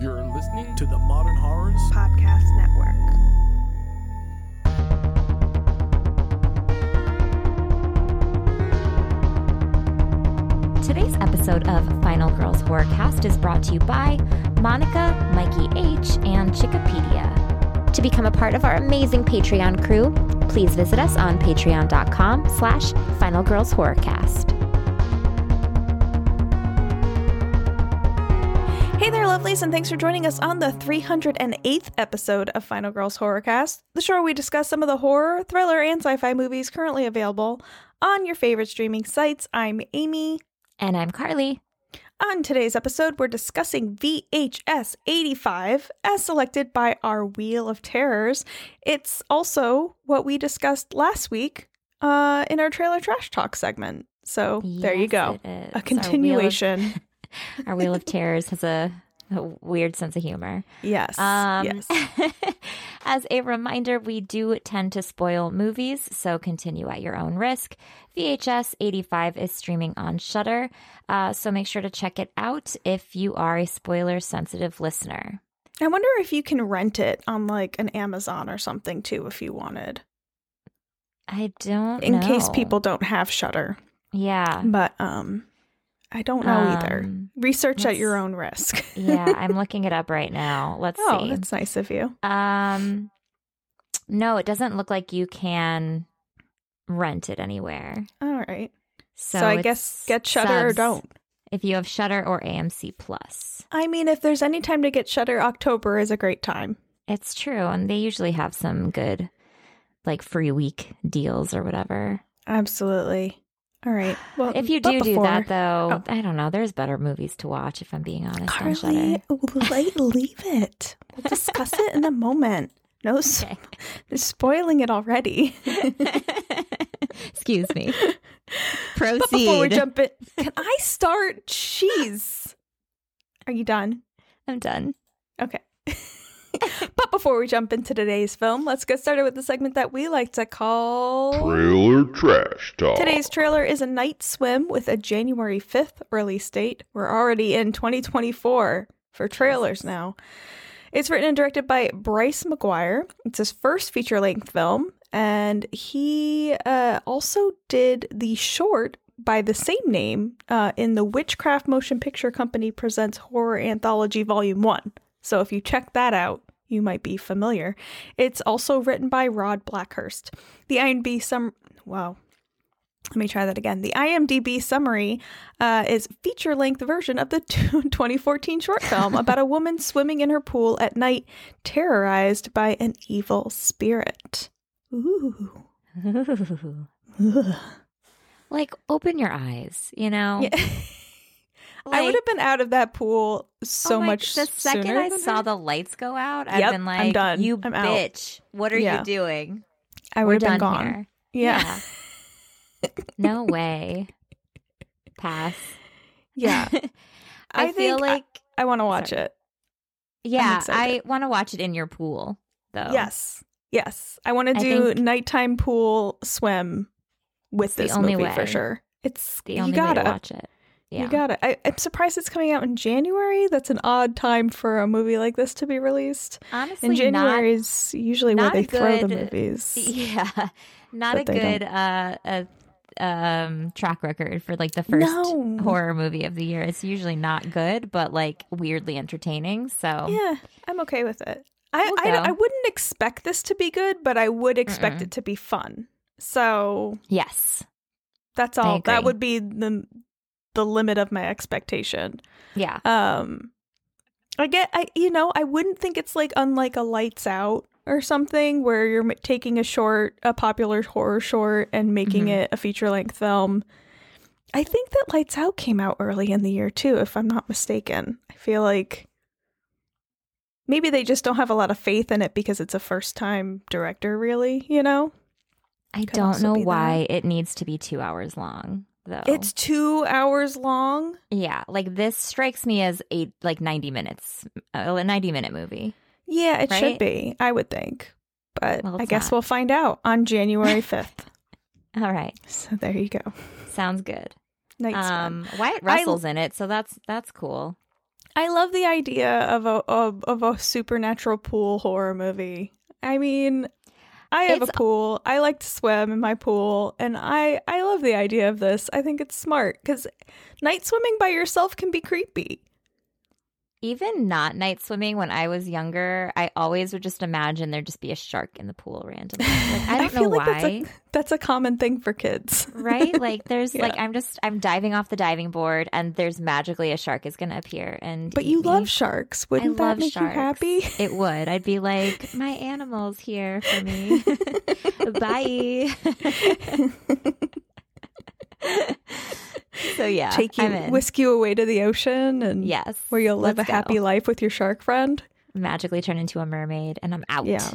You're listening to the Modern Horrors Podcast Network. Today's episode of Final Girls Horrorcast is brought to you by Monica, Mikey H, and Chickapedia. To become a part of our amazing Patreon crew, please visit us on patreon.com slash Final Girls Horrorcast. Lovelies, and thanks for joining us on the 308th episode of Final Girls Horrorcast, the show where we discuss some of the horror, thriller, and sci fi movies currently available on your favorite streaming sites. I'm Amy. And I'm Carly. On today's episode, we're discussing VHS 85 as selected by our Wheel of Terrors. It's also what we discussed last week uh, in our trailer trash talk segment. So there you Yes, go. it is. Our Wheel A of- continuation. Our Wheel of Terrors has a, a weird sense of humor. yes. Um, yes. as a reminder, we do tend to spoil movies, so continue at your own risk. VHS 85 is streaming on Shudder, uh, so make sure to check it out if you are a spoiler sensitive listener. I wonder if you can rent it on like an Amazon or something too if you wanted. I don't In case people don't have Shudder. Yeah. But um I don't know either. Um, Research at your own risk. yeah, I'm looking it up right now. Let's see. oh, see. that's nice of you. Um, no, it doesn't look like you can rent it anywhere. All right. So, So, I guess get Shudder or don't. If you have Shudder or AMC Plus, I mean, if there's any time to get Shudder, October is a great time. it's true, and they usually have some good, like free week deals or whatever. Absolutely. All right. Well, If you do do that, though, Oh. I don't know. There's better movies to watch. If I'm being honest, on Carly, like, leave it. We'll discuss it in a moment. No, Okay. they're spoiling it already. Excuse me. But before we Proceed. jump in, can I start? Jeez. Are you done? I'm done. Okay. but before we jump into today's film, let's get started with the segment that we like to call. Trailer Trash Talk. Today's trailer is a night swim with a January 5th release date. We're already in 2024 for trailers now. It's written and directed by Bryce McGuire. It's his first feature length film, and he uh, also did the short by the same name uh, in the Witchcraft Motion Picture Company Presents Horror Anthology Volume 1. So if you check that out, you might be familiar. It's also written by Rod Blackhurst. The IMDb sum wow. Let me try that again. The IMDb summary uh, is feature length version of the 2014 short film about a woman swimming in her pool at night, terrorized by an evil spirit. Ooh. Ugh. like, open your eyes. You know. Yeah. I would have been out of that pool so Oh my- much The second I saw the lights go out, I've been like, I'm like, done. "You I'm out." bitch! What are Yeah. you doing? I We're would have been gone. here." Yeah. no way. Pass. Yeah. I, I feel like I want to watch Sorry. it. yeah, I want to watch it in your pool though. Yes. Yes. I want to do nighttime pool swim with this movie for sure. It's the you only gotta way to watch it. Yeah, you got it. I, I'm surprised it's coming out in January. That's an odd time for a movie like this to be released. honestly, And January not is usually where they a throw the movies. Yeah, not a But they don't. good uh, uh um track record for like the first No. horror movie of the year. It's usually not good, but like weirdly entertaining. So Yeah, I'm okay with it. I, We'll I. I wouldn't expect this to be good, but I would expect Mm-mm. it to be fun. So yes, that's all. That would be the the limit of my expectation. yeah, Um, I get, I you know, I wouldn't think it's like unlike a Lights Out or something where you're taking a short, a popular horror short, and making Mhm. it a feature length film. I think that Lights Out came out early in the year too, if I'm not mistaken. I feel like maybe they just don't have a lot of faith in it because it's a first time director, really. You know, I could don't know be that. why it needs to be two hours long though. it's two hours long. yeah, like this strikes me as eight like ninety minutes, uh, a ninety minute movie. Yeah, it Right? should be. I would think, but Well, I guess not. we'll find out on January fifth. All right, So there you go. sounds good. Um, Wyatt Russell's in it, so that's that's cool. I love the idea of a of, of a supernatural pool horror movie. I mean, I have It's- a pool. I like to swim in my pool, and I I love the idea of this. I think it's smart because night swimming by yourself can be creepy. Even not night swimming when I was younger, I always would just imagine there'd just be a shark in the pool randomly. Like I don't feel know like why. that's a that's a common thing for kids. right? Like there's like I'm just I'm diving off the diving board and there's magically a shark is gonna appear and But you me. love sharks. I Wouldn't that love make sharks. you happy? It would. I'd be like, my animal's here for me. Bye. So yeah, Take you, whisk you away to the ocean, and yes, where you'll live a happy go. life with your shark friend. Magically turn into a mermaid, and I'm out. Yeah.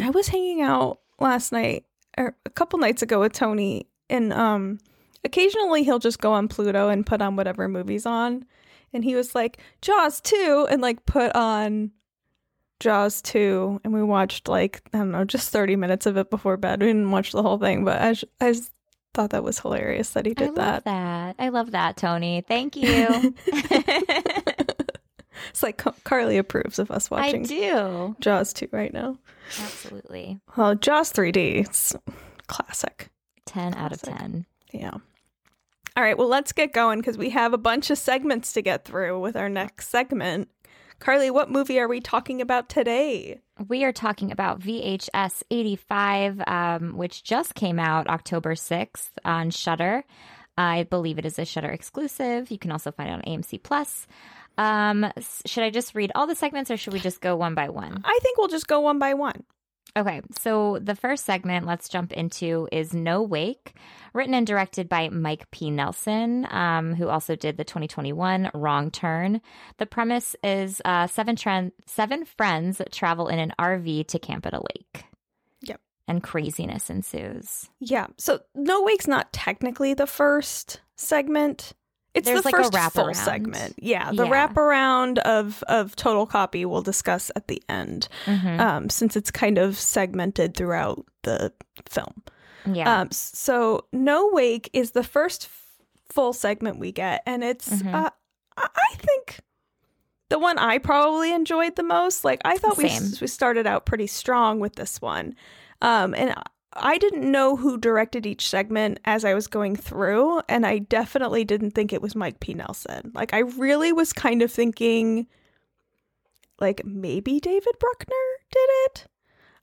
I was hanging out last night or a couple nights ago with Tony and um occasionally he'll just go on Pluto and put on whatever movie's on and he was like Jaws 2 and like put on Jaws 2 and we watched like I don't know just 30 minutes of it before bed. We didn't watch the whole thing, but I, I thought that was hilarious that he did that. I love that. that. I love that, Tony. Thank you. It's like Carly approves of us watching. I do. Jaws 2 right now. Absolutely. Well, Jaws 3D, it's classic. 10 out of 10. Yeah. All right, well, let's get going because we have a bunch of segments to get through with our next segment. Carly, what movie are we talking about today? We are talking about VHS 85, um, which just came out October 6th on Shudder. I believe it is a Shudder exclusive. You can also find it on AMC Plus. Um, should I just read all the segments or should we just go one by one? I think we'll just go one by one. Okay, so the first segment let's jump into is No Wake, written and directed by Mike P. Nelson, um, who also did the 2021 Wrong Turn. The premise is uh, seven, seven friends travel in an RV to camp at a lake. Yep. And craziness ensues. Yeah. So No Wake's not technically the first segment. It's There's the like a first full segment. Yeah. The Yeah. wraparound of, of Total Copy we'll discuss at the end Mhm. um, since it's kind of segmented throughout the film. yeah. Um, so No Wake is the first f- full segment we get, and it's Mhm. uh, I think the one I probably enjoyed the most. Like I thought we Same. we started out pretty strong with this one, um, and I didn't know who directed each segment as I was going through, and I definitely didn't think it was Mike P. Nelson. Like I really was kind of thinking, like maybe David Bruckner did it.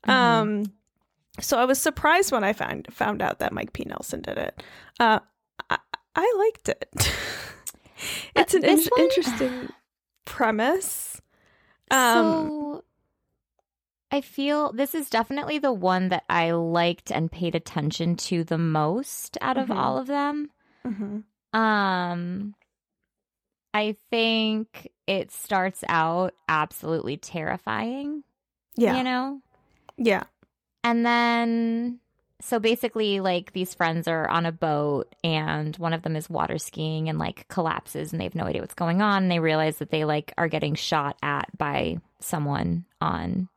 Mhm. Um, so I was surprised when I found found out that Mike P. Nelson did it. Uh, I, I liked it. it's an in- interesting premise. Um, so I feel this is definitely the one that I liked and paid attention to the most out of Mhm. all of them. mhm. Um I think it starts out absolutely terrifying, yeah, you know? yeah, And then so basically like these friends are on a boat and one of them is water skiing and like collapses and they have no idea what's going on and they realize that they like are getting shot at by someone on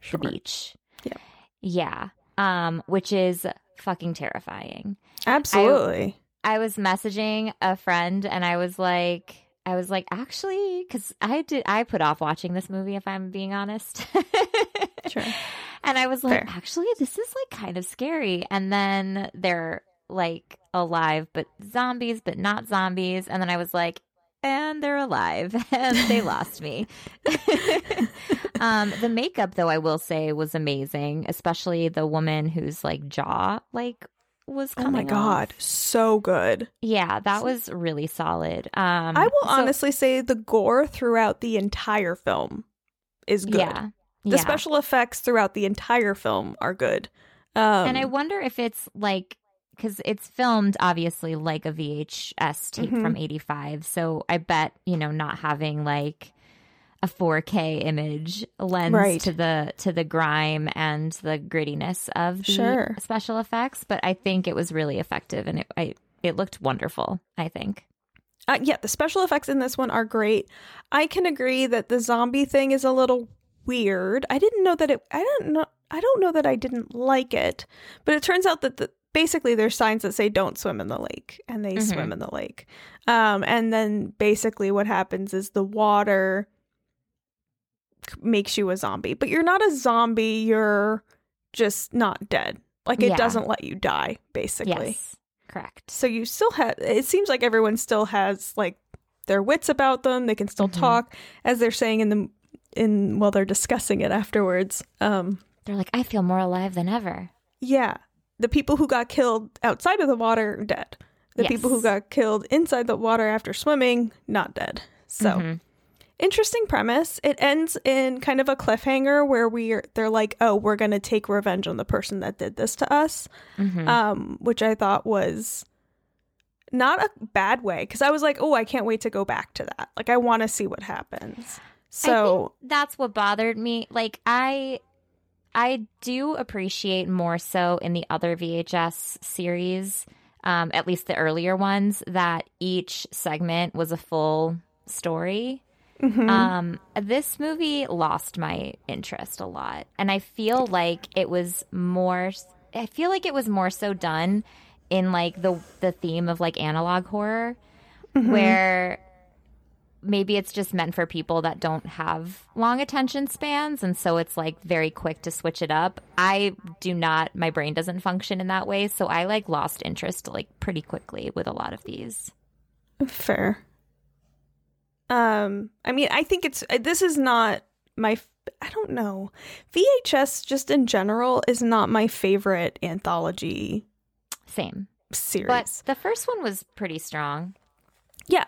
sure. the beach. Yeah. Yeah. Um, which is fucking terrifying. Absolutely. I was messaging a friend and I was like, I was like, actually, because I did, I put off watching this movie if I'm being honest. Sure. And I was like, Fair. actually, this is like kind of scary. And then they're like alive, but zombies, but not zombies. And then I was like, and they're alive and they lost me. um, the makeup, though, I will say was amazing, especially the woman whose like jaw like was coming. oh my god, off. so good. Yeah, that was really solid. Um, I will so- honestly say the gore throughout the entire film is good. Yeah, The yeah. special effects throughout the entire film are good. Um, and I wonder if it's like because it's filmed obviously like a VHS tape Mhm. from '85, so I bet you know not having like a 4K image lends Right. to the to the grime and the grittiness of the Sure. special effects, but I think it was really effective and it I, it looked wonderful. I think. Uh, yeah, the special effects in this one are great. I can agree that the zombie thing is a little weird. I didn't know that it. I don't know. I don't know that I didn't like it, but it turns out that the basically there's signs that say don't swim in the lake and they Mhm. swim in the lake. Um, and then basically what happens is the water makes you a zombie, but you're not a zombie. You're just not dead. Like it Yeah. doesn't let you die, basically. Yes. Correct. So you still have. It seems like everyone still has like their wits about them. They can still Mhm. talk, as they're saying in the in while they're discussing it afterwards. Um, They're like, I feel more alive than ever. yeah, the people who got killed outside of the water are dead. The people who got killed inside the water after swimming not dead. So Mhm. interesting premise. It ends in kind of a cliffhanger where we're they're like, oh, we're gonna take revenge on the person that did this to us. Mhm. um, which I thought was not a bad way because I was like, oh, I can't wait to go back to that. Like, I want to see what happens. So, that's what bothered me. Like I I do appreciate more so in the other VHS series, um, at least the earlier ones, that each segment was a full story. mhm. Um, this movie lost my interest a lot, and I feel like it was more. I feel like it was more so done in like the the theme of like analog horror, Mm-hmm. where maybe it's just meant for people that don't have long attention spans, and so it's like very quick to switch it up. I do not. My brain doesn't function in that way, so I like lost interest like pretty quickly with a lot of these. fair. Um, I mean, I think it's this is not my. i don't know. VHS just in general is not my favorite anthology Same, series. but the first one was pretty strong. Yeah.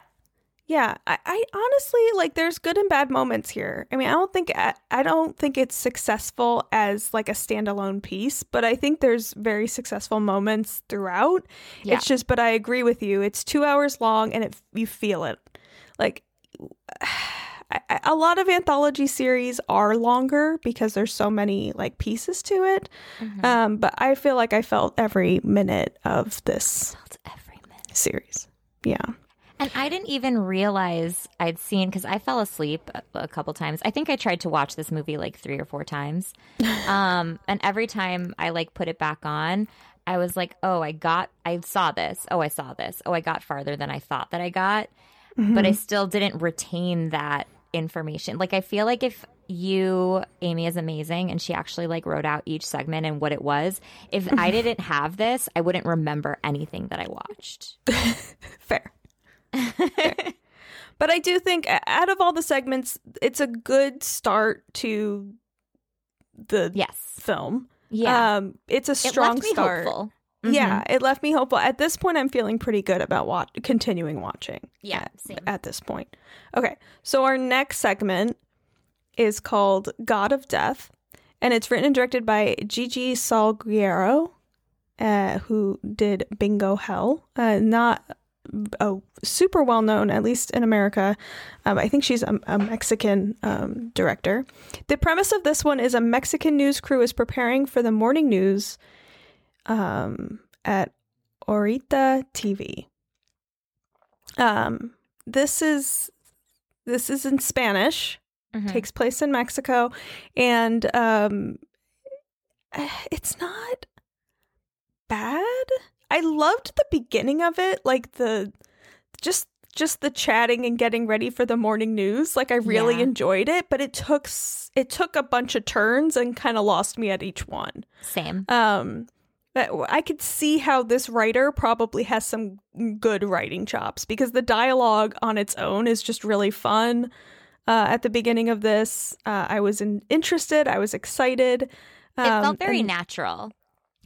Yeah, I, I honestly like there's good and bad moments here. I mean, I don't think I, I don't think it's successful as like a standalone piece, but I think there's very successful moments throughout. Yeah. It's just but I agree with you. It's 2 hours long and it you feel it. Like I, a lot of anthology series are longer because there's so many like pieces to it. Mhm. Um but I feel like I felt every minute of this Felt every minute. series. Yeah. And I didn't even realize I'd seen because I fell asleep a, a couple times. I think I tried to watch this movie like three or four times. Um, and every time I like put it back on, I was like, oh, I got, I saw this. Oh, I saw this. Oh, I got farther than I thought that I got. But I still didn't retain that information. Like, I feel like if you, Amy is amazing, and she actually like wrote out each segment and what it was. If I didn't have this, I wouldn't remember anything that I watched. Fair. But I do think out of all the segments, it's a good start to the Yes. film. Yeah. Um, it's a it strong left me start. hopeful. Mhm. Yeah, it left me hopeful. At this point, I'm feeling pretty good about continuing watching. Yeah, at, same. at this point. Okay, so our next segment is called God of Death, and it's written and directed by Gigi Saul Guerrero, uh, who did Bingo Hell. Uh, not a super well known, at least in America. Um, I think she's a, a Mexican um, director. The premise of this one is a Mexican news crew is preparing for the morning news um, at Orita TV. Um, this is this is in Spanish. Mhm. Takes place in Mexico, and um, it's not bad. I loved the beginning of it, like the just just the chatting and getting ready for the morning news. Like I really Yeah. enjoyed it, but it took it took a bunch of turns and kind of lost me at each one. Same. Um, that I could see how this writer probably has some good writing chops because the dialogue on its own is just really fun. Uh, at the beginning of this, uh, I was in- interested. I was excited. It Um, felt very natural.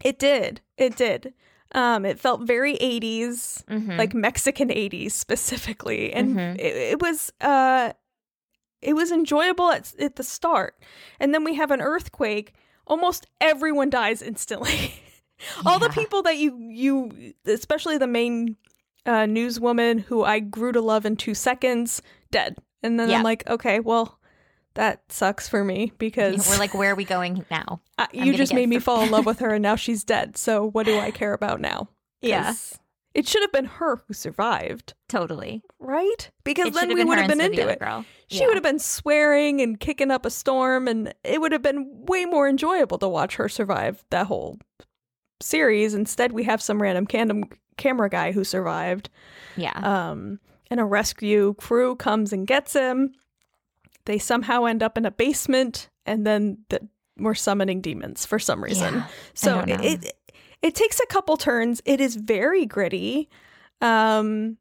It did. It did. Um, it felt very 80s, Mhm. like Mexican 80s specifically, and Mhm. it, it was uh, it was enjoyable at at the start, and then we have an earthquake. Almost everyone dies instantly. All the people that you you, especially the main uh, newswoman who I grew to love in two seconds, dead. And then Yeah. I'm like, okay, well, that sucks for me because We're like, where are we going now? uh, you just made me fall in love with her and now she's dead. So what do I care about now? Yeah. 'Cause It should have been her who survived, Totally. right? Because It then we would have been instead of the into it. girl. She Yeah. would have been swearing and kicking up a storm and it would have been way more enjoyable to watch her survive that whole series. Instead, we have some random camera guy who survived. Yeah. Um, and a rescue crew comes and gets him. They somehow end up in a basement, and then the, we're summoning demons for some reason. Yeah, so it, it it takes a couple turns. It is very gritty, um,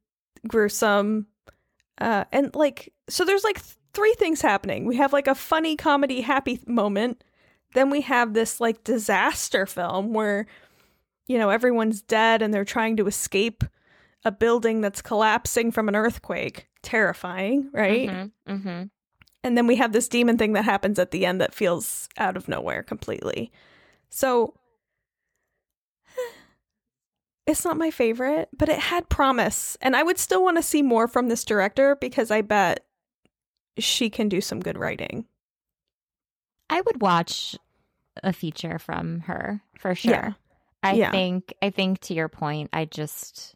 gruesome, uh, and like so. There's like th- three things happening. We have like a funny comedy, happy moment. Then we have this like disaster film where you know everyone's dead and they're trying to escape a building that's collapsing from an earthquake. Terrifying, right? Mm-hmm, mm-hmm. And then we have this demon thing that happens at the end that feels out of nowhere completely. So it's not my favorite, but it had promise. And I would still want to see more from this director because I bet she can do some good writing. I would watch a feature from her for sure. Yeah. I Yeah. think I think to your point, I just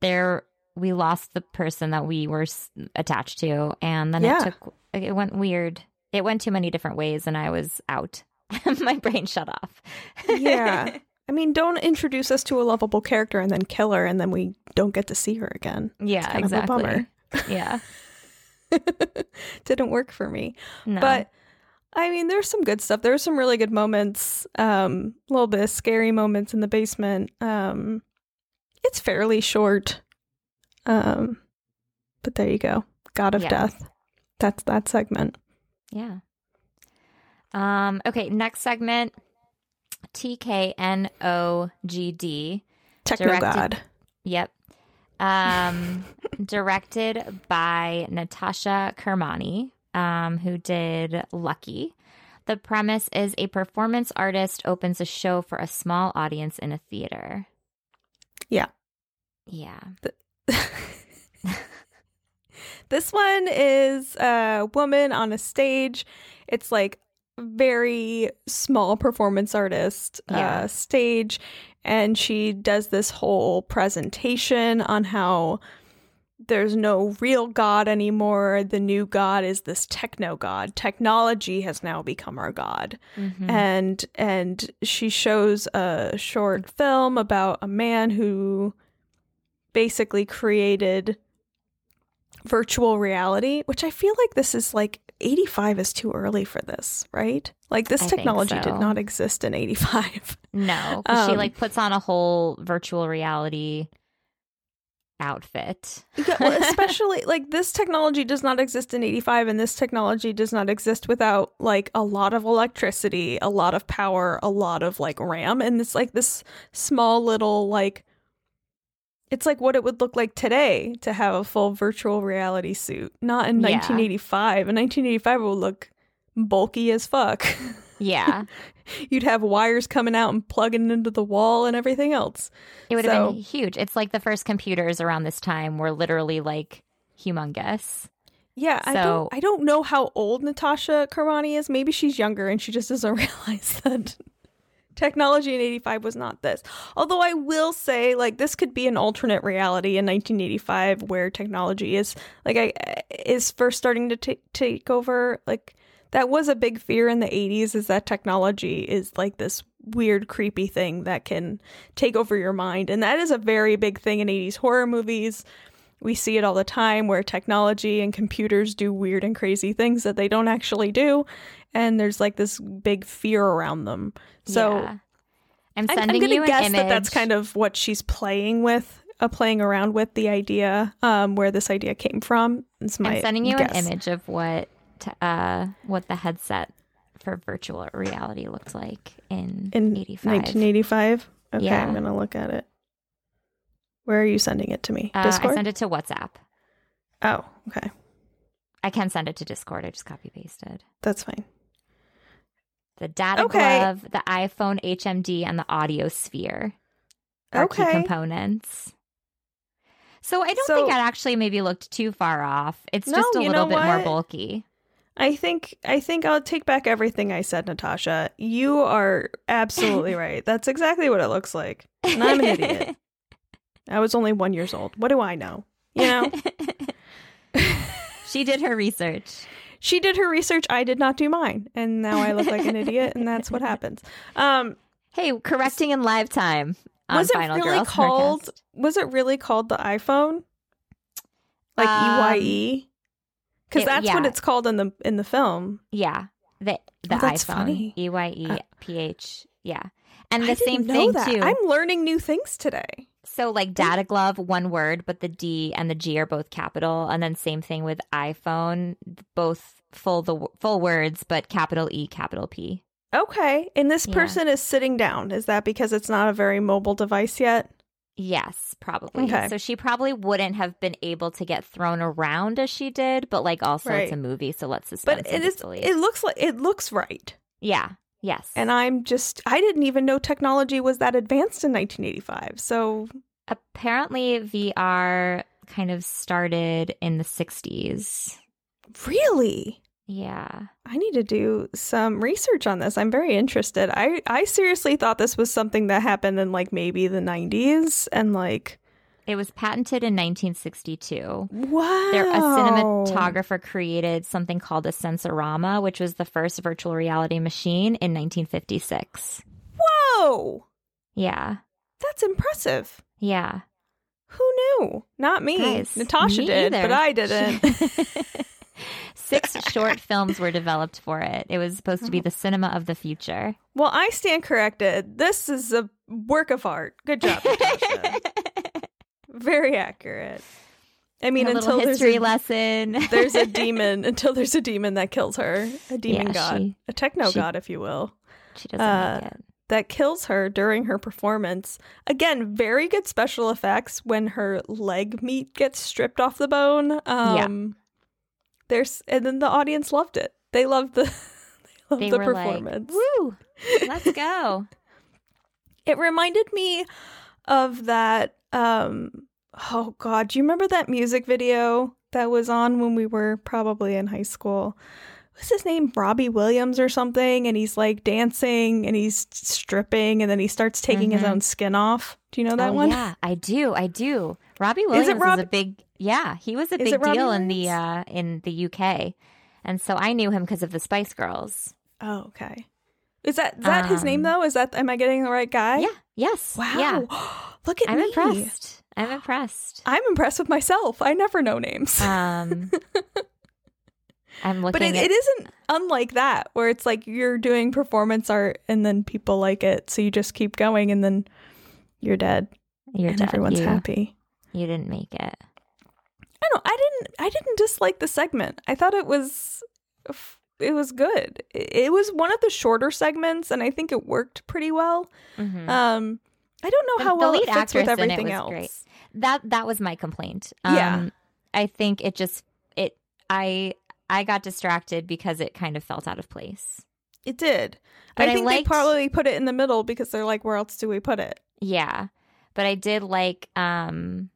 there we lost the person that we were s- attached to and then Yeah. it took it went weird. It went too many different ways and I was out. My brain shut off. Yeah. I mean, don't introduce us to a lovable character and then kill her and then we don't get to see her again. yeah, kind of a exactly. bummer. Yeah. Didn't work for me. No. But I mean, there's some good stuff. There's some really good moments. Um, a little bit of scary moments in the basement. Um, it's fairly short. Um, but there you go. God of. Death. That's that segment. Yeah. Um, okay, next segment TKNOGD. Techno Directed- God. Yep. Um, directed by Natasha Kermani, um, who did Lucky. The premise is a performance artist opens a show for a small audience in a theater. Yeah. Yeah. This one is a woman on a stage. It's like very small performance artist Yeah. uh, stage, and she does this whole presentation on how there's no real god anymore. The new god is this techno god. Technology has now become our god Mhm. and and she shows a short film about a man who basically created virtual reality which i feel like this is like 85 is too early for this right like this I technology so. did not exist in 85 No, 'cause she Um, like puts on a whole virtual reality outfit. yeah, well, especially like this technology does not exist in 85 and this technology does not exist without like a lot of electricity a lot of power a lot of like ram and it's like this small little like it's like what it would look like today to have a full virtual reality suit not in Yeah. 1985 in 1985 it would look bulky as fuck Yeah. you'd have wires coming out and plugging into the wall and everything else It would have been huge. It's like the first computers around this time were literally like humongous. Yeah, I So- don't I don't know how old Natasha Kermani is. Maybe she's younger and she just doesn't realize that technology in 85 was not this. Although I will say like this could be an alternate reality in 1985 where technology is like I is first starting to take take over. Like that was a big fear in the 80s is that technology is like this weird creepy thing that can take over your mind. And that is a very big thing in 80s horror movies we see it all the time where technology and computers do weird and crazy things that they don't actually do and there's like this big fear around them so Yeah. I'm sending I'm, I'm gonna you an guess image. that that's kind of what she's playing with uh, playing around with the idea um where this idea came from it's my I'm sending you guess. an image of what uh what the headset for virtual reality looked like in, in 85. 1985 okay Yeah. i'm gonna look at it where are you sending it to me Uh, I discord sent it to WhatsApp. oh okay I can send it to Discord. I just copy pasted. that's fine The data Okay. glove, the EyePhone HMD, and the audio sphere are key Okay. components. So I don't So- think it actually maybe looked too far off. It's No, just a little bit more bulky. I think I think I'll take back everything I said, Natasha. You are absolutely right. That's exactly what it looks like. And I'm an idiot. I was only one years old. What do I know? You know? she did her research. she did her research. I did not do mine, and now I look like an idiot, and that's what happens. Um, Hey, correcting in live time on was it Final really Girls called? Was it really called the EyePhone? Like Um, EYE? Because it- that's what it's called in the in the film. Yeah, the the Oh, that's EyePhone funny. E Y E Uh, Yeah, and the same thing that. too. I'm learning new things today. So like hmm. DataGlove, one word, but the D and the G are both capital, and then same thing with EyePhone, both full the full words, but capital E, capital P. Okay, and this Yeah. person is sitting down. Is that because it's not a very mobile device yet? Yes, probably. Okay. So she probably wouldn't have been able to get thrown around as she did, but like also it's a movie, so let's suspend But it is. It looks like it looks right. yeah. Yes. And I'm just. I didn't even know technology was that advanced in 1985. So apparently VR kind of started in the 60s. really. Yeah. I need to do some research on this. I'm very interested. I I seriously thought this was something that happened in like maybe the 90s and like It was patented in 1962. wow. There, a cinematographer created something called a Sensorama, which was the first virtual reality machine in 1956. Whoa. Yeah. That's impressive. Yeah. Who knew? Not me. Guys, Natasha me did, either. but I didn't. Six short films were developed for it. It was supposed to be the cinema of the future. well, I stand corrected. This is a work of art. Good job, Natasha. very accurate. I mean, until little there's a, lesson. there's a demon, until there's a demon that kills her, a demon Yeah, god, she- a techno she- god, if you will. she doesn't uh, it. that kills her during her performance. Again, very good special effects when her leg meat gets stripped off the bone. Um There's and then the audience loved it. They loved the they loved They the performance. like, "Woo, let's go!" it reminded me of that um oh god, do you remember that music video that was on when we were probably in high school? What's his name? Robbie Williams or something and he's like dancing and he's stripping and then he starts taking his Mhm. own skin off. Do you know that oh, one? Yeah, I do. I do. Robbie Is it Williams is, Rob- a big yeah. He was a big deal in the uh, in the UK, and so I knew him because of the Spice Girls. Oh, okay. Is that is that his name Um, though? Is that am I getting the right guy? Yeah. Yes. Wow. Yeah. Look at me. I'm me. impressed. I'm impressed. I'm impressed with myself. I never know names. Um, I'm looking but it, at it isn't unlike that where it's like you're doing performance art and then people like it so you just keep going and then you're dead you're and dead. everyone's you, happy You didn't make it. i don't know. i didn't i didn't dislike the segment i thought it was it was good it was one of the shorter segments and i think it worked pretty well Mhm. um i don't know The- how well it fits with everything else great. That that was my complaint. Um, Yeah. I think it just it I I got distracted because it kind of felt out of place. it did But i I think liked- they probably put it in the middle because they're like where else do we put it Yeah. But I did like um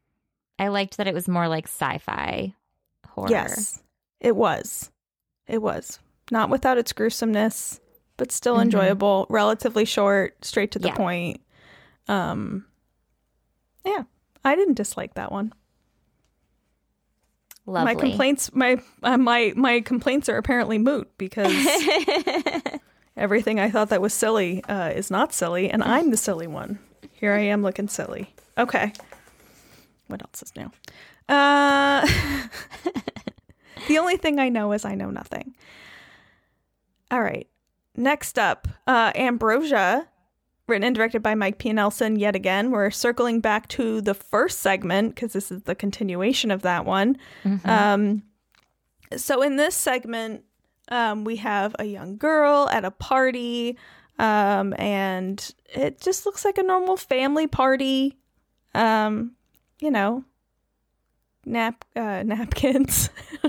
I liked that it was more like sci-fi horror. Yes, it was. It was. Not without its gruesomeness, but still Mhm. enjoyable, relatively short, straight to the Yeah. point. Um Yeah, I didn't dislike that one. Lovely. My complaints my uh, my my complaints are apparently moot because everything I thought that was silly uh, is not silly and I'm the silly one. Here I am looking silly. Okay. What else is new? Uh The only thing I know is I know nothing. All right. Next up, uh, Ambrosia, written and directed by Mike P. Nelson yet again. We're circling back to the first segment because this is the continuation of that one. Mhm. Um, so in this segment, um, we have a young girl at a party, um, and it just looks like a normal family party. Um, you know, nap uh, napkins.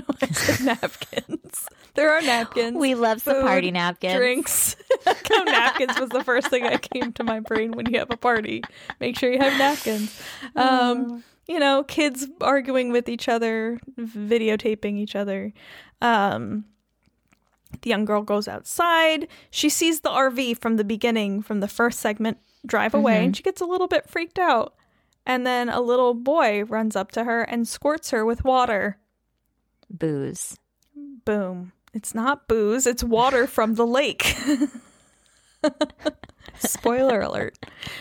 Napkins. There are napkins. we love food, party napkins. Drinks. no, napkins was the first thing that came to my brain when you have a party. Make sure you have napkins. Um, you know, kids arguing with each other, videotaping each other. Um, the young girl goes outside. She sees the RV from the beginning, from the first segment, drive away, Mhm. and she gets a little bit freaked out. And then a little boy runs up to her and squirts her with water. Booze. Boom. It's not booze, it's water from the lake. Spoiler alert.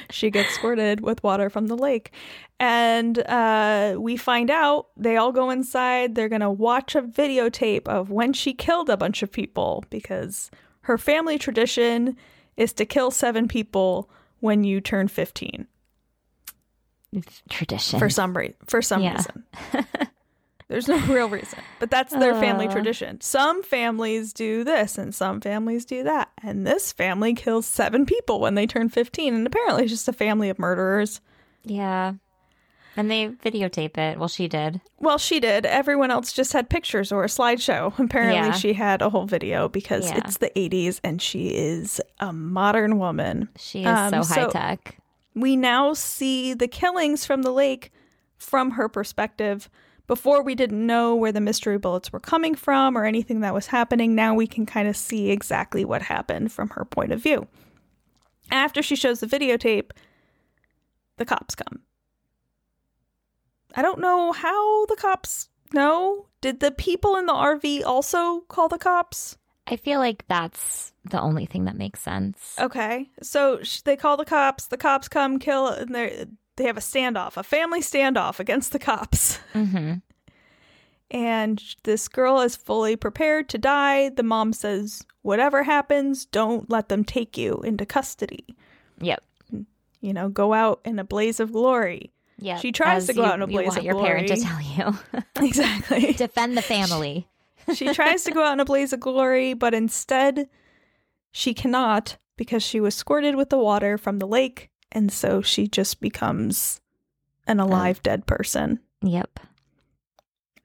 She gets squirted with water from the lake. And uh, we find out they all go inside. They're going to watch a videotape of when she killed a bunch of people because her family tradition is to kill seven people when you turn 15 Tradition. for some reason. For some Yeah. reason. There's no real reason, but that's their family Uh. tradition. Some families do this and some families do that. And this family kills seven people when they turn 15. And apparently it's just a family of murderers. yeah. And they videotape it. Well, she did. Well, she did. Everyone else just had pictures or a slideshow. Apparently, Yeah. she had a whole video because Yeah. it's the 80s and she is a modern woman. She is Um, so so- high tech. We now see the killings from the lake from her perspective. Before, we didn't know where the mystery bullets were coming from or anything that was happening. Now we can kind of see exactly what happened from her point of view. After she shows the videotape, the cops come. I don't know how the cops know. Did the people in the RV also call the cops? I feel like that's the only thing that makes sense. Okay, so sh- they call the cops. The cops come, kill, and they they have a standoff, a family standoff against the cops. hmm And this girl is fully prepared to die. The mom says, "Whatever happens, don't let them take you into custody. Yep. You know, go out in a blaze of glory." Yeah. She tries to go you, out in a you blaze want of your parent to glory. tell you. Exactly. Defend the family. She tries to go out in a blaze of glory, but instead, she cannot because she was squirted with the water from the lake, and so she just becomes an oh. alive dead person. Yep.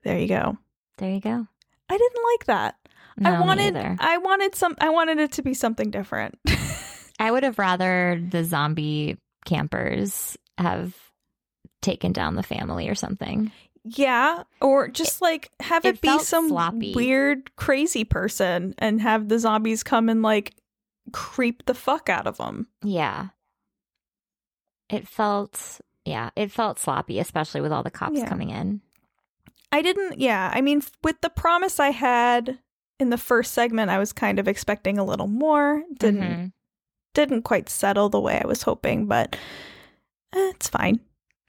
There you go. There you go. I didn't like that. No, I wanted. I wanted some I wanted it to be something different. I would have rather the zombie campers have taken down the family or something. Yeah, or just like have it, it be some sloppy. weird crazy person and have the zombies come and like creep the fuck out of them. Yeah. It felt, yeah, it felt sloppy, especially with all the cops Yeah. coming in. I didn't yeah, I mean with the promise I had in the first segment I was kind of expecting a little more. Didn't Mhm. didn't quite settle the way I was hoping, but eh, it's fine.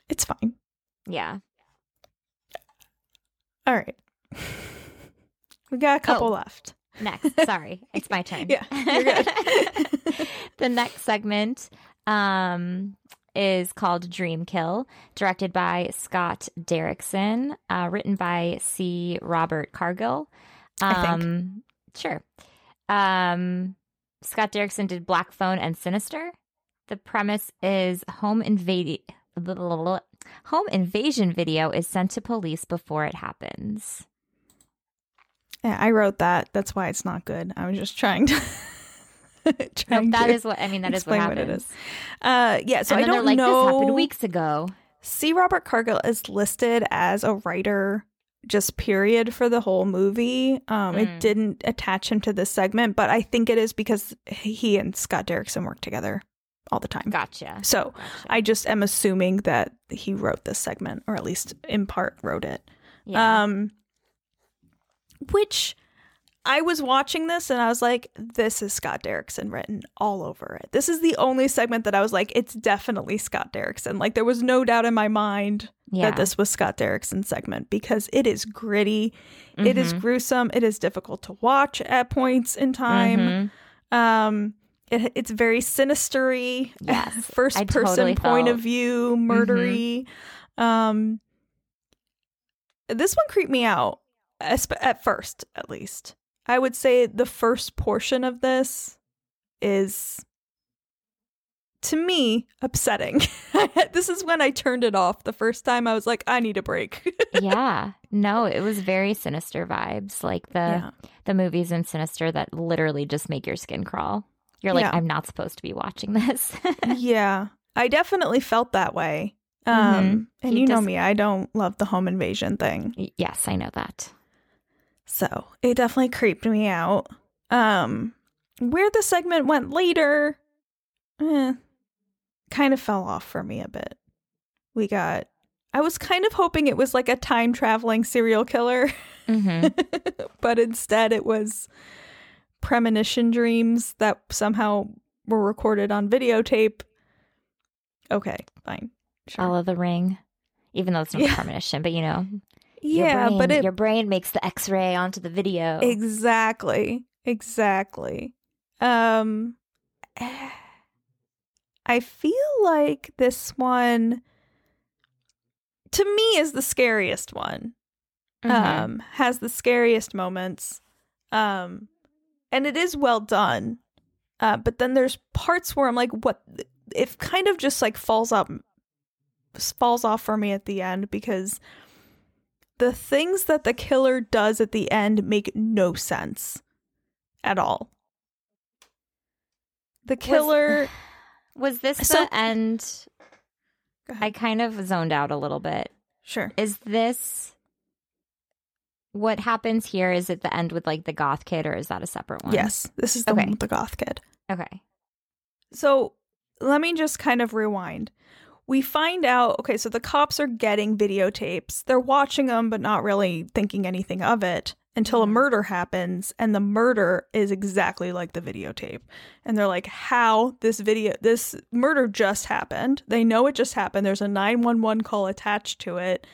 It's fine. Yeah. All right. We got a couple Oh. left. Next. Sorry. It's my turn. Yeah, you're good. the next segment um, is called Dream Kill, directed by Scott Derrickson, uh, written by C. Robert Cargill. Um, Sure. Um, Scott Derrickson did Black Phone and Sinister. The premise is home invade home invasion video is sent to police before it happens. Yeah, I wrote that. That's why it's not good. I was just trying to. trying that to is what I mean. That is what explain what, happens. it is. Uh, yeah, so I don't like, know. this happened weeks ago. C. Robert Cargill is listed as a writer, just period, for the whole movie. Um, It Mm. didn't attach him to this segment, but I think it is because he and Scott Derrickson work together all the time. Gotcha. So Gotcha. I just am assuming that he wrote this segment, or at least in part wrote it. yeah. Um, which I was watching this and I was like, this is Scott Derrickson written all over it. This is the only segment that I was like, it's definitely Scott Derrickson. Like there was no doubt in my mind yeah. that this was Scott Derrickson's segment because it is gritty, it is Mhm. gruesome, it is difficult to watch at points in time. Mhm. Um, it, it's very sinistery. Yes, first I person totally point of felt- Mm-hmm. view, murdery. Um, this one creeped me out at first, at least. I would say the first portion of this is to me upsetting. this is when I turned it off the first time. I was like, I need a break. yeah. No, it was very sinister vibes. Like the yeah. the movies in Sinister that literally just make your skin crawl. You're like, Yeah. I'm not supposed to be watching this. yeah. I definitely felt that way. Um, Mhm. and He you know me, I don't love the home invasion thing. Yes, I know that. So it definitely creeped me out. Um, where the segment went later, eh, kind of fell off for me a bit. We got, I was kind of hoping it was like a time traveling serial killer, hmm but instead it was premonition dreams that somehow were recorded on videotape. Okay, fine. Sure. Follow the ring, even though it's not Yeah. premonition, but you know, yeah, brain, but it your brain makes the X-ray onto the video. Exactly. Exactly. Um I feel like this one to me is the scariest one. Mhm. Um has the scariest moments. Um and it is well done. Uh but then there's parts where I'm like what it kind of just like falls up falls off for me at the end because the things that the killer does at the end make no sense at all. The killer. was this the So- end? I kind of zoned out a little bit. sure. Is this what happens here? Is at the end with like the goth kid, or is that a separate one? Yes, this is the Okay. one with the goth kid. Okay. So let me just kind of rewind. We find out, okay, so the cops are getting videotapes. They're watching them, but not really thinking anything of it until a Mhm. murder happens. And the murder is exactly like the videotape. And they're like, how this video, this murder just happened. They know it just happened. There's a 911 call attached to it.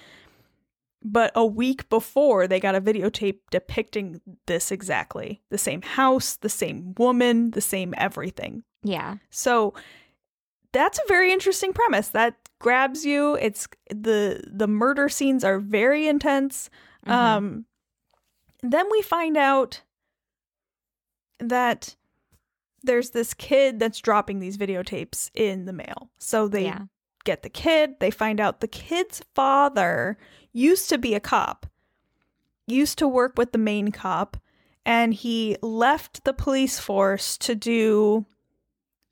But a week before, they got a videotape depicting this exactly the same house, the same woman, the same everything. Yeah. So that's a very interesting premise that grabs you. It's the the murder scenes are very intense. Mhm. Um then we find out that there's this kid that's dropping these videotapes in the mail. So they yeah. Get the kid, they find out the kid's father used to be a cop. Used to work with the main cop and he left the police force to do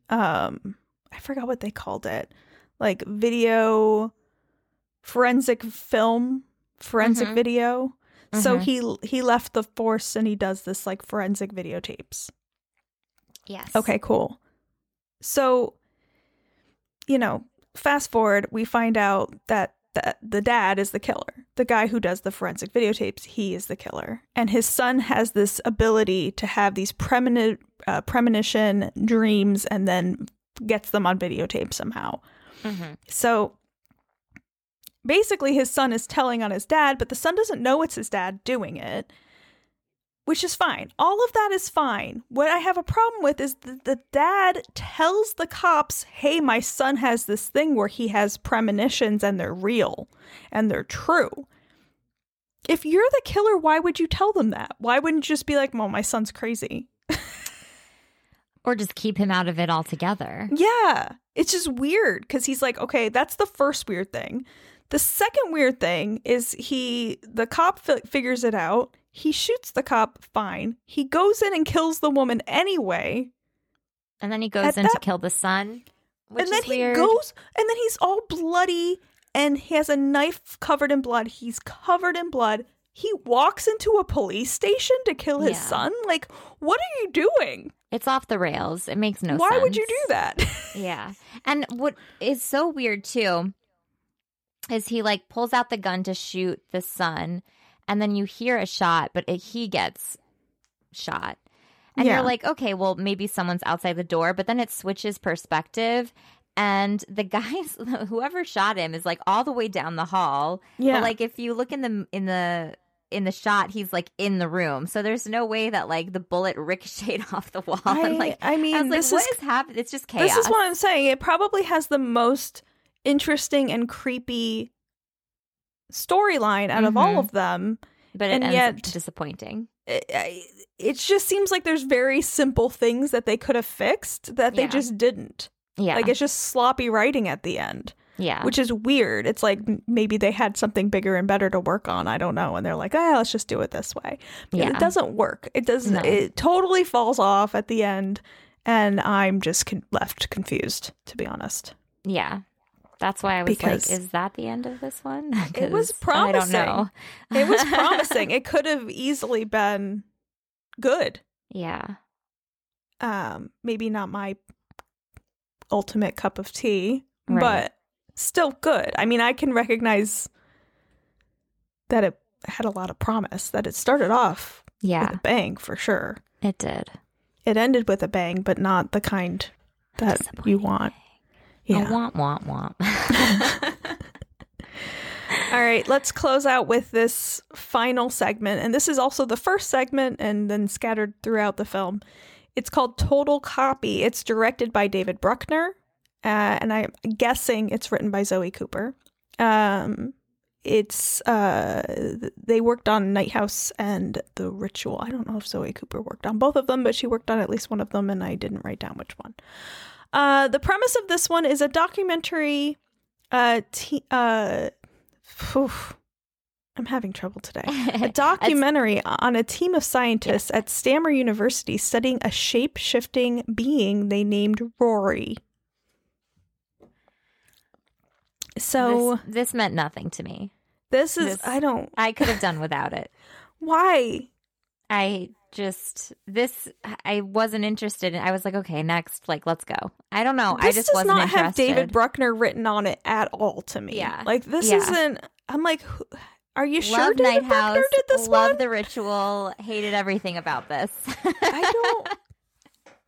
um I forgot what they called it. Like video forensic film, forensic Mhm. video. So Mhm. he he left the force and he does this like forensic videotapes. Yes. Okay, cool. So, you know, fast forward, we find out that that the dad is the killer. The guy who does the forensic videotapes, he is the killer. And his son has this ability to have these premoni- uh, premonition dreams and then gets them on videotape somehow. Mhm. So basically, his son is telling on his dad, but the son doesn't know it's his dad doing it, which is fine. All of that is fine. What I have a problem with is that the dad tells the cops, hey, my son has this thing where he has premonitions and they're real and they're true. If you're the killer, why would you tell them that? Why wouldn't you just be like, well, my son's crazy? Or just keep him out of it altogether. Yeah. It's just weird because he's like, okay, that's the first weird thing. The second weird thing is he, the cop fi- figures it out. He shoots the cop, fine. He goes in and kills the woman anyway. And then he goes At in to kill the son, which and then he goes, and then he's all bloody and he has a knife covered in blood. He's covered in blood. He walks into a police station to kill his Yeah. son. Like, what are you doing? It's off the rails. It makes no Why sense. would you do that? Yeah. And what is so weird too is he like pulls out the gun to shoot the son and then you hear a shot but it, he gets shot. And Yeah. you're like, okay, well maybe someone's outside the door, but then it switches perspective and the guys whoever shot him is like all the way down the hall. Yeah. But like if you look in the in the in the shot, he's like in the room. So there's no way that like the bullet ricocheted off the wall. I, and like I mean, I was like, this what is is happening? It's just chaos. This is what I'm saying. It probably has the most interesting and creepy storyline out of all Mhm. of them. but it and ends yet- up disappointing. It, it just seems like there's very simple things that they could have fixed that they Yeah. just didn't. Yeah, Like it's just sloppy writing at the end, yeah, which is weird. It's like maybe they had something bigger and better to work on. I don't know, and they're like, "Ah, let's just do it this way." But Yeah. It doesn't work. It doesn't. No. It totally falls off at the end, and I'm just con- left confused, to be honest. yeah. That's why I was Because- like, "Is that the end of this one?" It was promising. I don't know. It was promising. it could have easily been good. yeah, Um, maybe not my ultimate cup of tea, Right. but still good. I mean, I can recognize that it had a lot of promise. That it started off yeah, with a bang for sure. it did. It ended with a bang, but not the kind that you want. Yeah. Yeah. womp womp womp. All right, let's close out with this final segment. And this is also the first segment and then scattered throughout the film. It's called Total Copy. It's directed by David Bruckner. Uh, and I'm guessing it's written by Zoe Cooper. Um, it's uh, they worked on Night House and The Ritual. I don't know if Zoe Cooper worked on both of them, but she worked on at least one of them, and I didn't write down which one. Uh, the premise of this one is a documentary. Uh, te- uh, I'm having trouble today. A documentary on a team of scientists at Stammer University studying a shape shifting being they named Rory. So this, this meant nothing to me. this, is this- I don't I could have done without it. why I just this I wasn't interested in. I was like, okay, next, like let's go. I don't know. I just does wasn't not interested. have David Bruckner written on it at all to me. Yeah. like this Yeah. isn't. I'm like, are you sure Love David Night Bruckner House. did this love one? the ritual. Hated everything about this. I don't.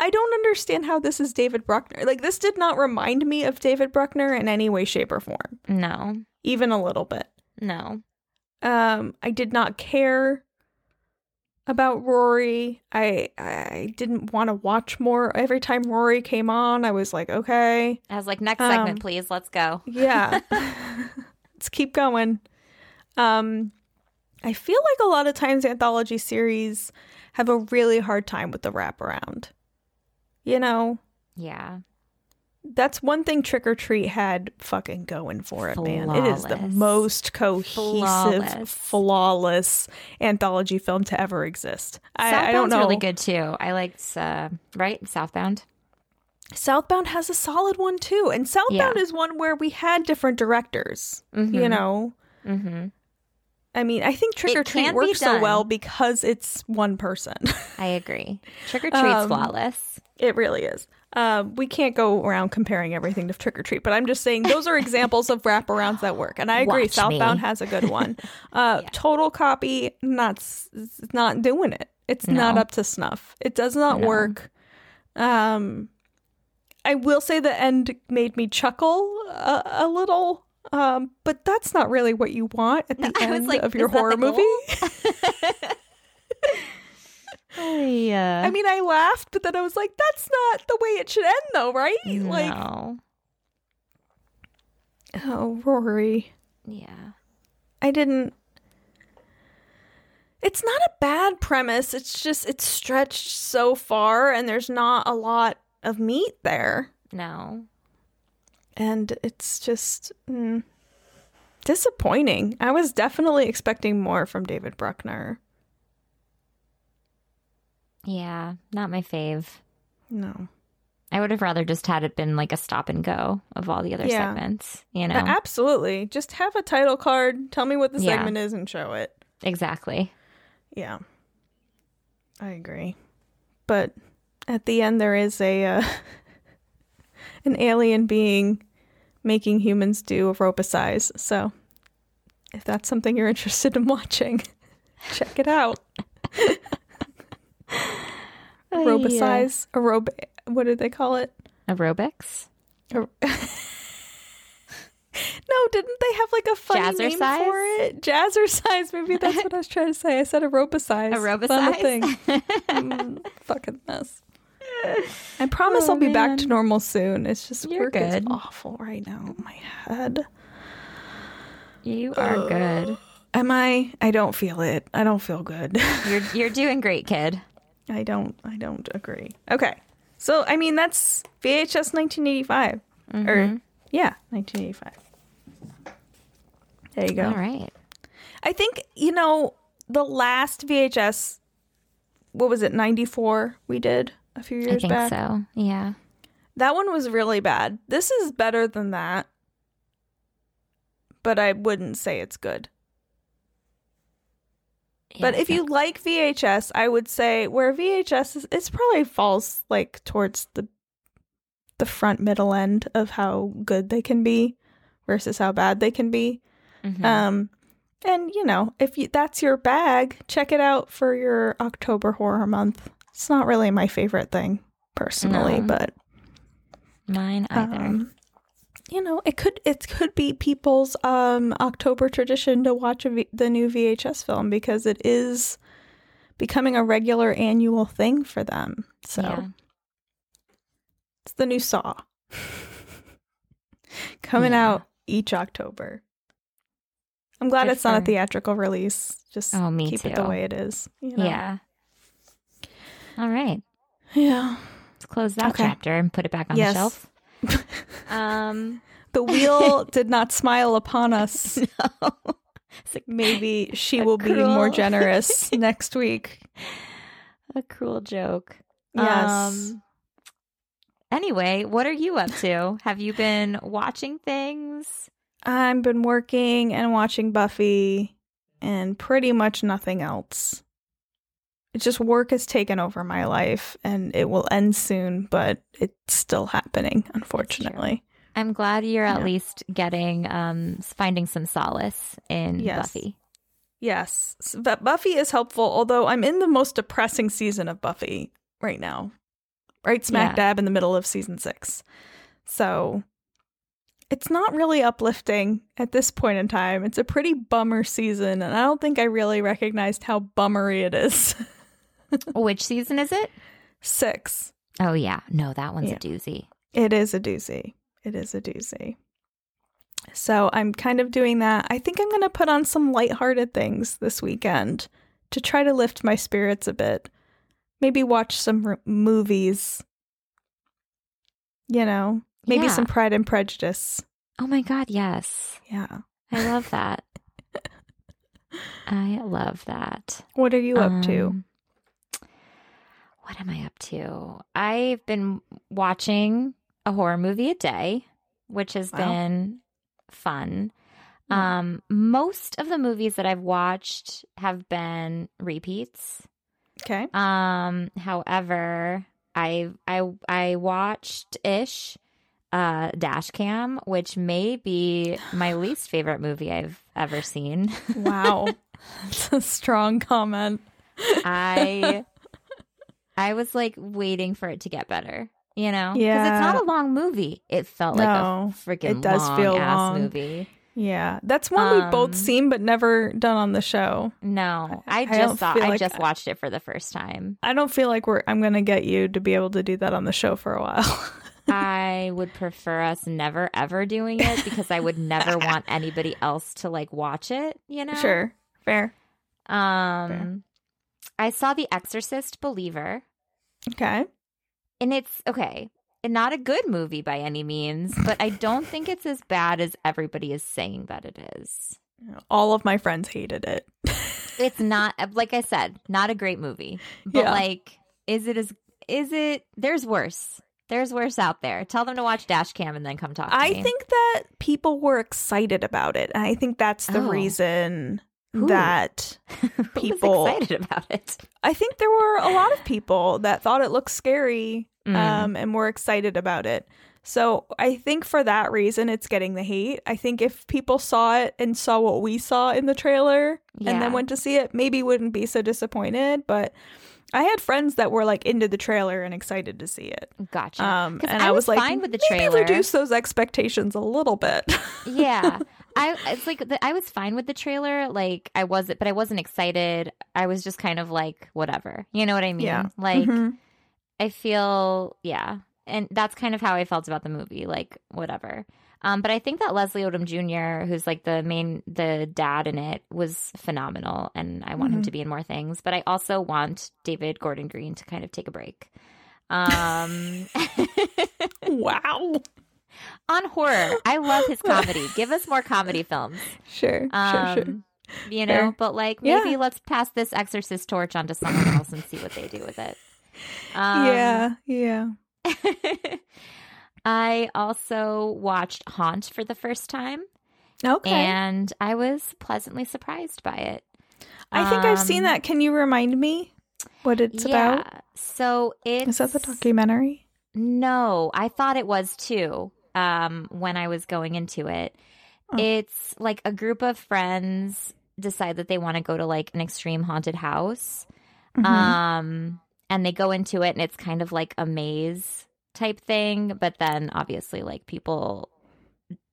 I don't understand how this is David Bruckner. Like this did not remind me of David Bruckner in any way, shape, or form, no, even a little bit. no. Um, I did not care about Rory. I I didn't want to watch more. Every time Rory came on, I was like, okay, I was like, next Um, segment, please. Let's go. yeah, let's keep going. Um, I feel like a lot of times anthology series have a really hard time with the wraparound. You know, Yeah. That's one thing Trick 'r Treat had fucking going for it, man. It is the most cohesive, Flawless. flawless, anthology film to ever exist. I, I don't know. really good too. I liked uh, right Southbound. Southbound has a solid one too, and Southbound Yeah. is one where we had different directors. You Mhm. know, Mm-hmm. I mean, I think Trick It or Treat works so well because it's one person. I agree. Trick or treat's Um, flawless. It really is. Um, we can't go around comparing everything to Trick 'r Treat, but I'm just saying those are examples of wraparounds that work. And I agree, Watch Southbound me. has a good one. Uh, Total Copy, not not doing it. It's not up to snuff. It does not No. work. Um, I will say the end made me chuckle a, a little. Um, but that's not really what you want at the was end like, of your horror movie. Yeah. I mean, I laughed, but then I was like, that's not the way it should end, though, right? Like, oh, Rory. Yeah. I didn't. It's not a bad premise. It's just it's stretched so far, and there's not a lot of meat there, No. and it's just mm, disappointing. I was definitely expecting more from David Bruckner. Yeah. Not my fave. No, I would have rather just had it been like a stop and go of all the other Yeah. segments. You know. Absolutely. Just have a title card. Tell me what the Yeah. segment is, and show it. exactly. Yeah, I agree. But at the end, there is a uh, an alien being making humans do a rope a size. So, if that's something you're interested in watching, check it out. Aerobicize, aerob. What do they call it? Aerobics. Aer- no, didn't they have like a funny name for Jazzercise? it? Jazzercise. Maybe that's what I was trying to say. I said aerobicize. It's not a Aerobicize? thing. Mm, fucking mess. I promise Oh, I'll be back to normal soon. It's just You're work is awful right now. My head. You are good. Am I? I don't feel it. I don't feel good. You're you're doing great, kid. I don't. I don't agree. Okay. So I mean that's VHS 1985 Mm-hmm. or yeah 1985. There you go. All right. I think you know the last VHS. What was it? 94. We did a few years I think back. so. Yeah. That one was really bad. This is better than that. But I wouldn't say it's good. But if you like VHS, I would say where VHS is, it probably falls like towards the the front middle end of how good they can be versus how bad they can be. Mhm. Um, and you know, if you, that's your bag, check it out for your October horror month. It's not really my favorite thing personally, No. but Mine either. Um, you know, it could it could be people's um October tradition to watch a v- the new VHS film because it is becoming a regular annual thing for them. So Yeah. it's the new Saw coming Yeah. out each October. I'm glad Good it's not a theatrical release. Just Oh, me keep it the way it is. you know? Yeah. All right. yeah. Let's close that Okay. chapter and put it back on Yes. the shelf. Um, The wheel did not smile upon us. it's like Maybe she will be more generous next week. a cruel joke. Yes. Um, anyway, what are you up to? Have you been watching things? I've been working and watching Buffy and pretty much nothing else. It's just work has taken over my life and it will end soon, but it's still happening, unfortunately. I'm glad you're at least getting um finding some solace in Yes. Buffy. Yes. But Buffy is helpful, although I'm in the most depressing season of Buffy right now. Right smack Yeah. dab in the middle of season six. So it's not really uplifting at this point in time. It's a pretty bummer season, and I don't think I really recognized how bummery it is. Which season is it? six. Oh yeah, no, that one's Yeah. a doozy. It is a doozy. It is a doozy. So I'm kind of doing that. I think I'm going to put on some lighthearted things this weekend to try to lift my spirits a bit. Maybe watch some r- movies. You know, maybe Yeah. some Pride and Prejudice. Oh my god, yes. Yeah. I love that. I love that. What are you up to? Um, What am I up to? I've been watching a horror movie a day, which has Wow. been fun. Hmm. Um, most of the movies that I've watched have been repeats. Okay. Um, however, I I I watched ish uh dash cam which may be my least favorite movie i've ever seen Wow. That's a strong comment. i i was like waiting for it to get better you know yeah, because it's not a long movie it felt like No, a freaking it does long feel ass long. movie Yeah. That's one we've both Um, seen but never done on the show. no i I just saw i like just I- watched it for the first time I don't feel like we're I'm gonna get you to be able to do that on the show for a while. I would prefer us never ever doing it because I would never want anybody else to like watch it, you know? Sure. Fair. Um I saw The Exorcist Believer Okay. and it's okay. And not a good movie by any means, but I don't think it's as bad as everybody is saying that it is. All of my friends hated it. It's not like I said, not a great movie. But Yeah. like is it as is it there's worse. There's worse out there. Tell them to watch Dash Cam and then come talk to I me. think that people were excited about it. And I think that's the Oh. reason Who? that was people- excited about it. I think there were a lot of people that thought it looked scary Mm. um, and were excited about it. So I think for that reason, it's getting the hate. I think if people saw it and saw what we saw in the trailer yeah. and then went to see it, maybe wouldn't be so disappointed. But I had friends that were like into the trailer and excited to see it. Gotcha. Um, and I I, was was, like, fine with the maybe trailer. reduce those expectations a little bit. yeah. I it's like the, I was fine with the trailer. Like I wasn't, but I wasn't excited. I was just kind of like whatever. You know what I mean? Yeah. Like Mhm. I feel yeah, and that's kind of how I felt about the movie. Like whatever. Um, but I think that Leslie Odom Jr., who's like the main, the dad in it, was phenomenal, and I want him Mhm. to be in more things. But I also want David Gordon Green to kind of take a break. Um, wow. On horror, I love his comedy. Give us more comedy films. Sure. Um, sure. Sure. You know, but like Yeah. maybe let's pass this exorcist torch onto someone else and see what they do with it. Um, yeah. Yeah. I also watched Haunt for the first time Okay. and I was pleasantly surprised by it. I think I've seen Um, that. Can you remind me what it's about? So it's Is that the documentary? No, I thought it was too. Um, when I was going into it, Oh. it's like a group of friends decide that they want to go to like an extreme haunted house. Mhm. Um, and they go into it, and it's kind of like a maze type thing, but then obviously like people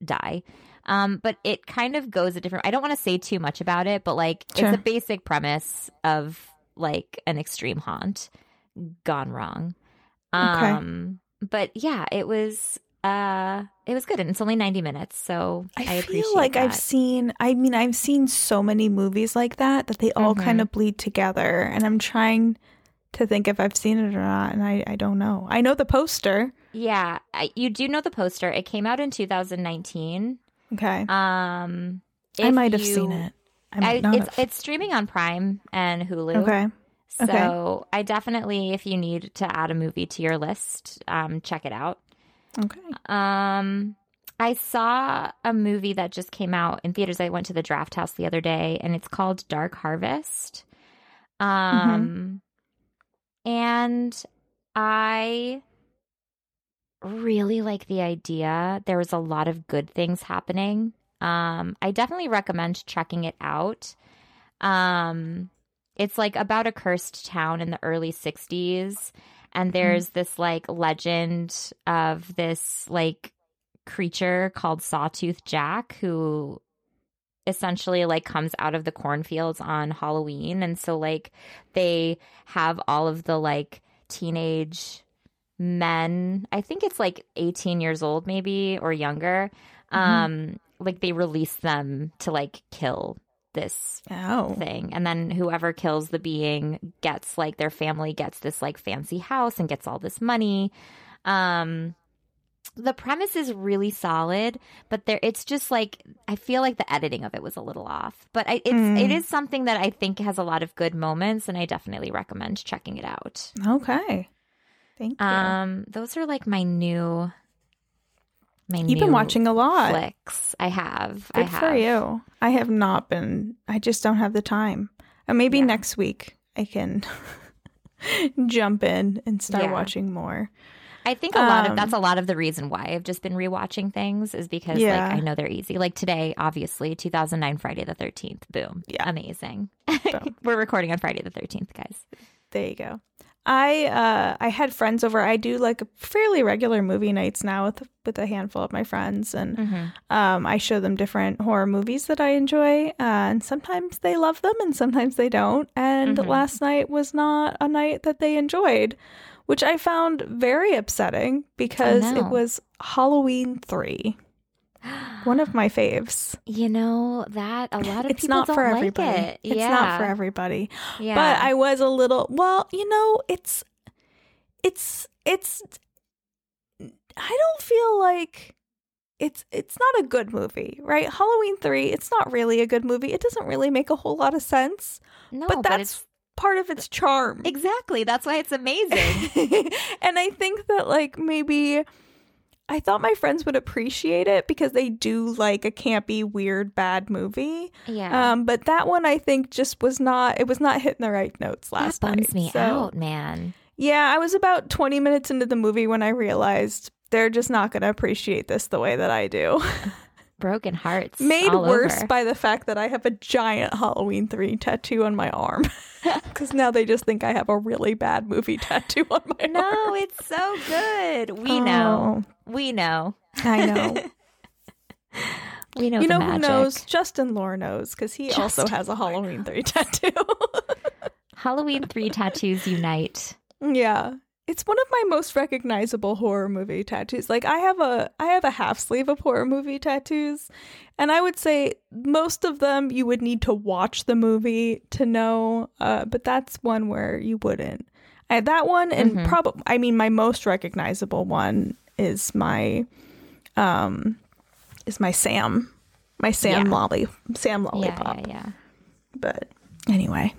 die. Um, but it kind of goes a different. I don't want to say too much about it, but like Sure. it's a basic premise of like an extreme haunt gone wrong. Okay. Um, but yeah, it was uh, it was good, and it's only ninety minutes, so I, I, feel like I've seen I mean I've seen so many movies like that that they all Mhm. kind of bleed together and I'm trying to think if I've seen it or not and I, I don't know. I know the poster. Yeah, I, you do know the poster. It came out in 2019. Okay. Um, I might have you- seen it. I I, might not it's have. it's streaming on Prime and Hulu. Okay. So okay. I definitely, if you need to add a movie to your list, um, check it out. Okay. Um, I saw a movie that just came out in theaters. I went to the Drafthouse the other day, and it's called Dark Harvest. Um, and I really like the idea. There was a lot of good things happening. Um, I definitely recommend checking it out. Um, it's like about a cursed town in the early 60s and there's this like legend of this like creature called Sawtooth Jack who essentially like comes out of the cornfields on Halloween. And so like they have all of the like teenage men I think it's like 18 years old maybe or younger um like they release them to like kill this Oh. thing and then whoever kills the being gets like their family gets this like fancy house and gets all this money um the premise is really solid but there it's just like i feel like the editing of it was a little off but I, it's Mm. it is something that i think has a lot of good moments and i definitely recommend checking it out Okay. Thank you. um those are like my new my You've been watching a lot. flicks i have i Good have for you. I have not been. I just don't have the time. And maybe Yeah. next week I can jump in and start Yeah. watching more. I think a lot of Um, that's a lot of the reason why I've just been rewatching things is because Yeah. like I know they're easy. Like today, obviously, 2009 Friday the 13th. Boom. Yeah. Amazing. Boom. We're recording on Friday the 13th, guys. There you go. I uh I had friends over. I do like fairly regular movie nights now with with a handful of my friends and um I show them different horror movies that I enjoy uh, and sometimes they love them and sometimes they don't. And Mhm. last night was not a night that they enjoyed, which I found very upsetting because it was Halloween 3. One of my faves. You know that a lot of It's people not don't for like everybody. it. It's yeah. not for everybody. Yeah. But I was a little well, you know, it's it's it's I don't feel like it's it's not a good movie, right? Halloween 3, it's not really a good movie. It doesn't really make a whole lot of sense, no, but that's it's part of its charm. exactly that's why it's amazing. and I think that like maybe I thought my friends would appreciate it because they do like a campy, weird, bad movie. yeah. Um, but that one I think just was not it was not hitting the right notes last that bums night. me So, out, man. Yeah, I was about 20 minutes into the movie when I realized they're just not going to appreciate this the way that I do. Broken hearts. Made worse over. by the fact that I have a giant Halloween 3 tattoo on my arm. Cuz now they just think I have a really bad movie tattoo on my arm. No, it's so good. We oh. know. We know. Oh, I know. We know you know who knows? Justin Lore knows cuz he also has a Halloween 3 tattoo. Halloween 3 tattoos unite. Yeah. It's one of my most recognizable horror movie tattoos. Like I have a I have a half sleeve of horror movie tattoos, and I would say most of them you would need to watch the movie to know. Uh, but that's one where you wouldn't. I had that one and Mhm. probably I mean my most recognizable one is my um is my Sam. My Sam Yeah. lolly Sam lollipop. Yeah, yeah, yeah. But anyway.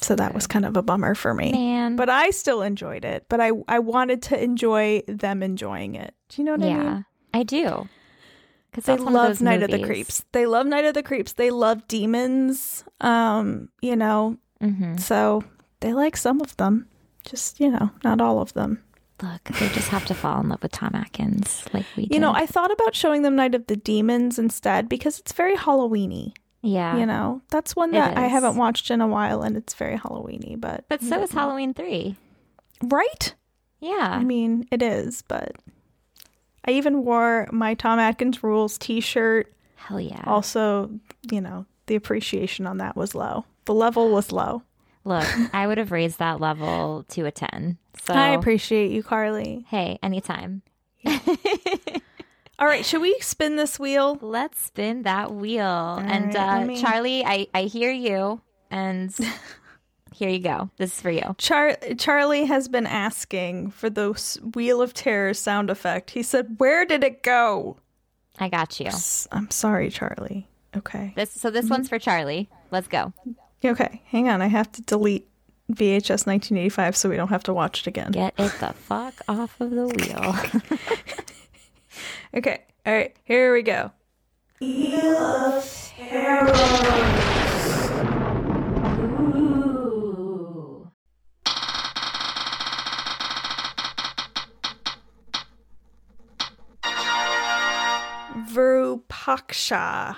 So that was kind of a bummer for me. Man. But I still enjoyed it. But I I wanted to enjoy them enjoying it. Do you know what I mean? yeah, I do. Because They love Night of the Creeps. They love Night of the Creeps. They love demons. Um, you know, hmm so they like some of them. Just, you know, not all of them. Look, they just have to fall in love with Tom Atkins, like we did. You know, I thought about showing them Night of the Demons instead because it's very Halloweeny. Yeah, You know, that's one that I haven't watched in a while and it's very Halloweeny, but but so is Halloween three. Right? Yeah. I mean, it is, but I even wore my Tom Atkins Rules t shirt. Hell yeah. Also, you know, the appreciation on that was low. The level was low. Look, I would have raised that level to a 10. So, I appreciate you, Carly. hey, anytime. All right, should we spin this wheel? Let's spin that wheel. and right, uh, me- Charlie, I, I hear you. And here you go. This is for you. Char- Charlie has been asking for the Wheel of Terror sound effect. He said, Where did it go? I got you. I'm sorry, Charlie. Okay. This so this one's for Charlie. Let's go. Okay, hang on. I have to delete VHS 1985 so we don't have to watch it again. Get it the fuck off of the wheel. Okay, all right, here we go. Virupaksha.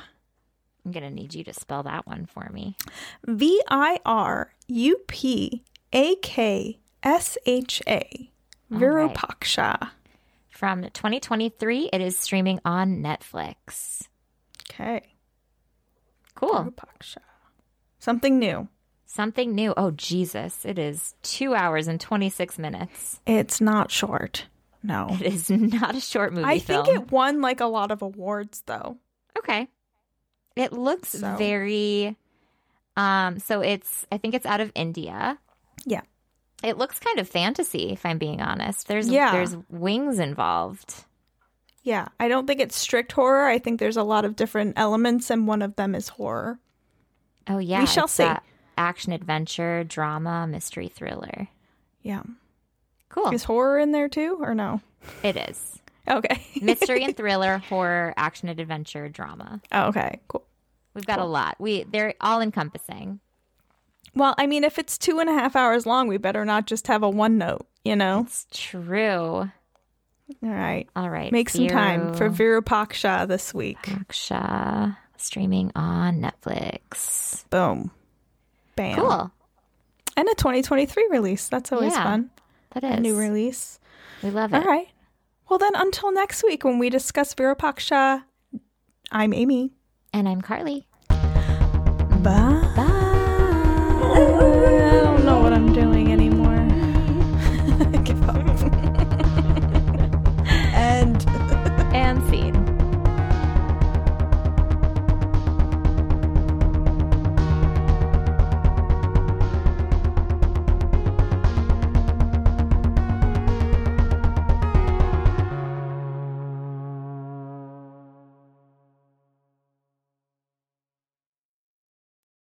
I'm gonna need you to spell that one for me. V I R U P A K S H A. right. From 2023, it is streaming on Netflix. Okay. Cool. Virupaksha. Something new. Something new. Oh Jesus! It is two hours and 26 minutes. It's not short. No. It is not a short movie I film. think it won like a lot of awards though. Okay. It looks So- very um so it's I think it's out of India. Yeah. It looks kind of fantasy if I'm being honest. There's Yeah. there's wings involved. Yeah, I don't think it's strict horror. I think there's a lot of different elements, and one of them is horror. Oh yeah. We shall see. Action adventure, drama, mystery thriller. Yeah. Cool. Is horror in there too, or no? It is. Okay. Mystery and thriller, horror, action and adventure, drama. Oh, okay, cool. We've got a lot. We they're all encompassing. Well, I mean, if it's two and a half hours long, we better not just have a one note, you know? It's true. All right. All right. Make some time for Virupaksha this week. Virupaksha streaming on Netflix. Boom. Bam. Cool. And a 2023 release. That's always Yeah, fun. That is. A new release. We love it. All right. Well, then until next week when we discuss Virupaksha, I'm Amy. And I'm Carly.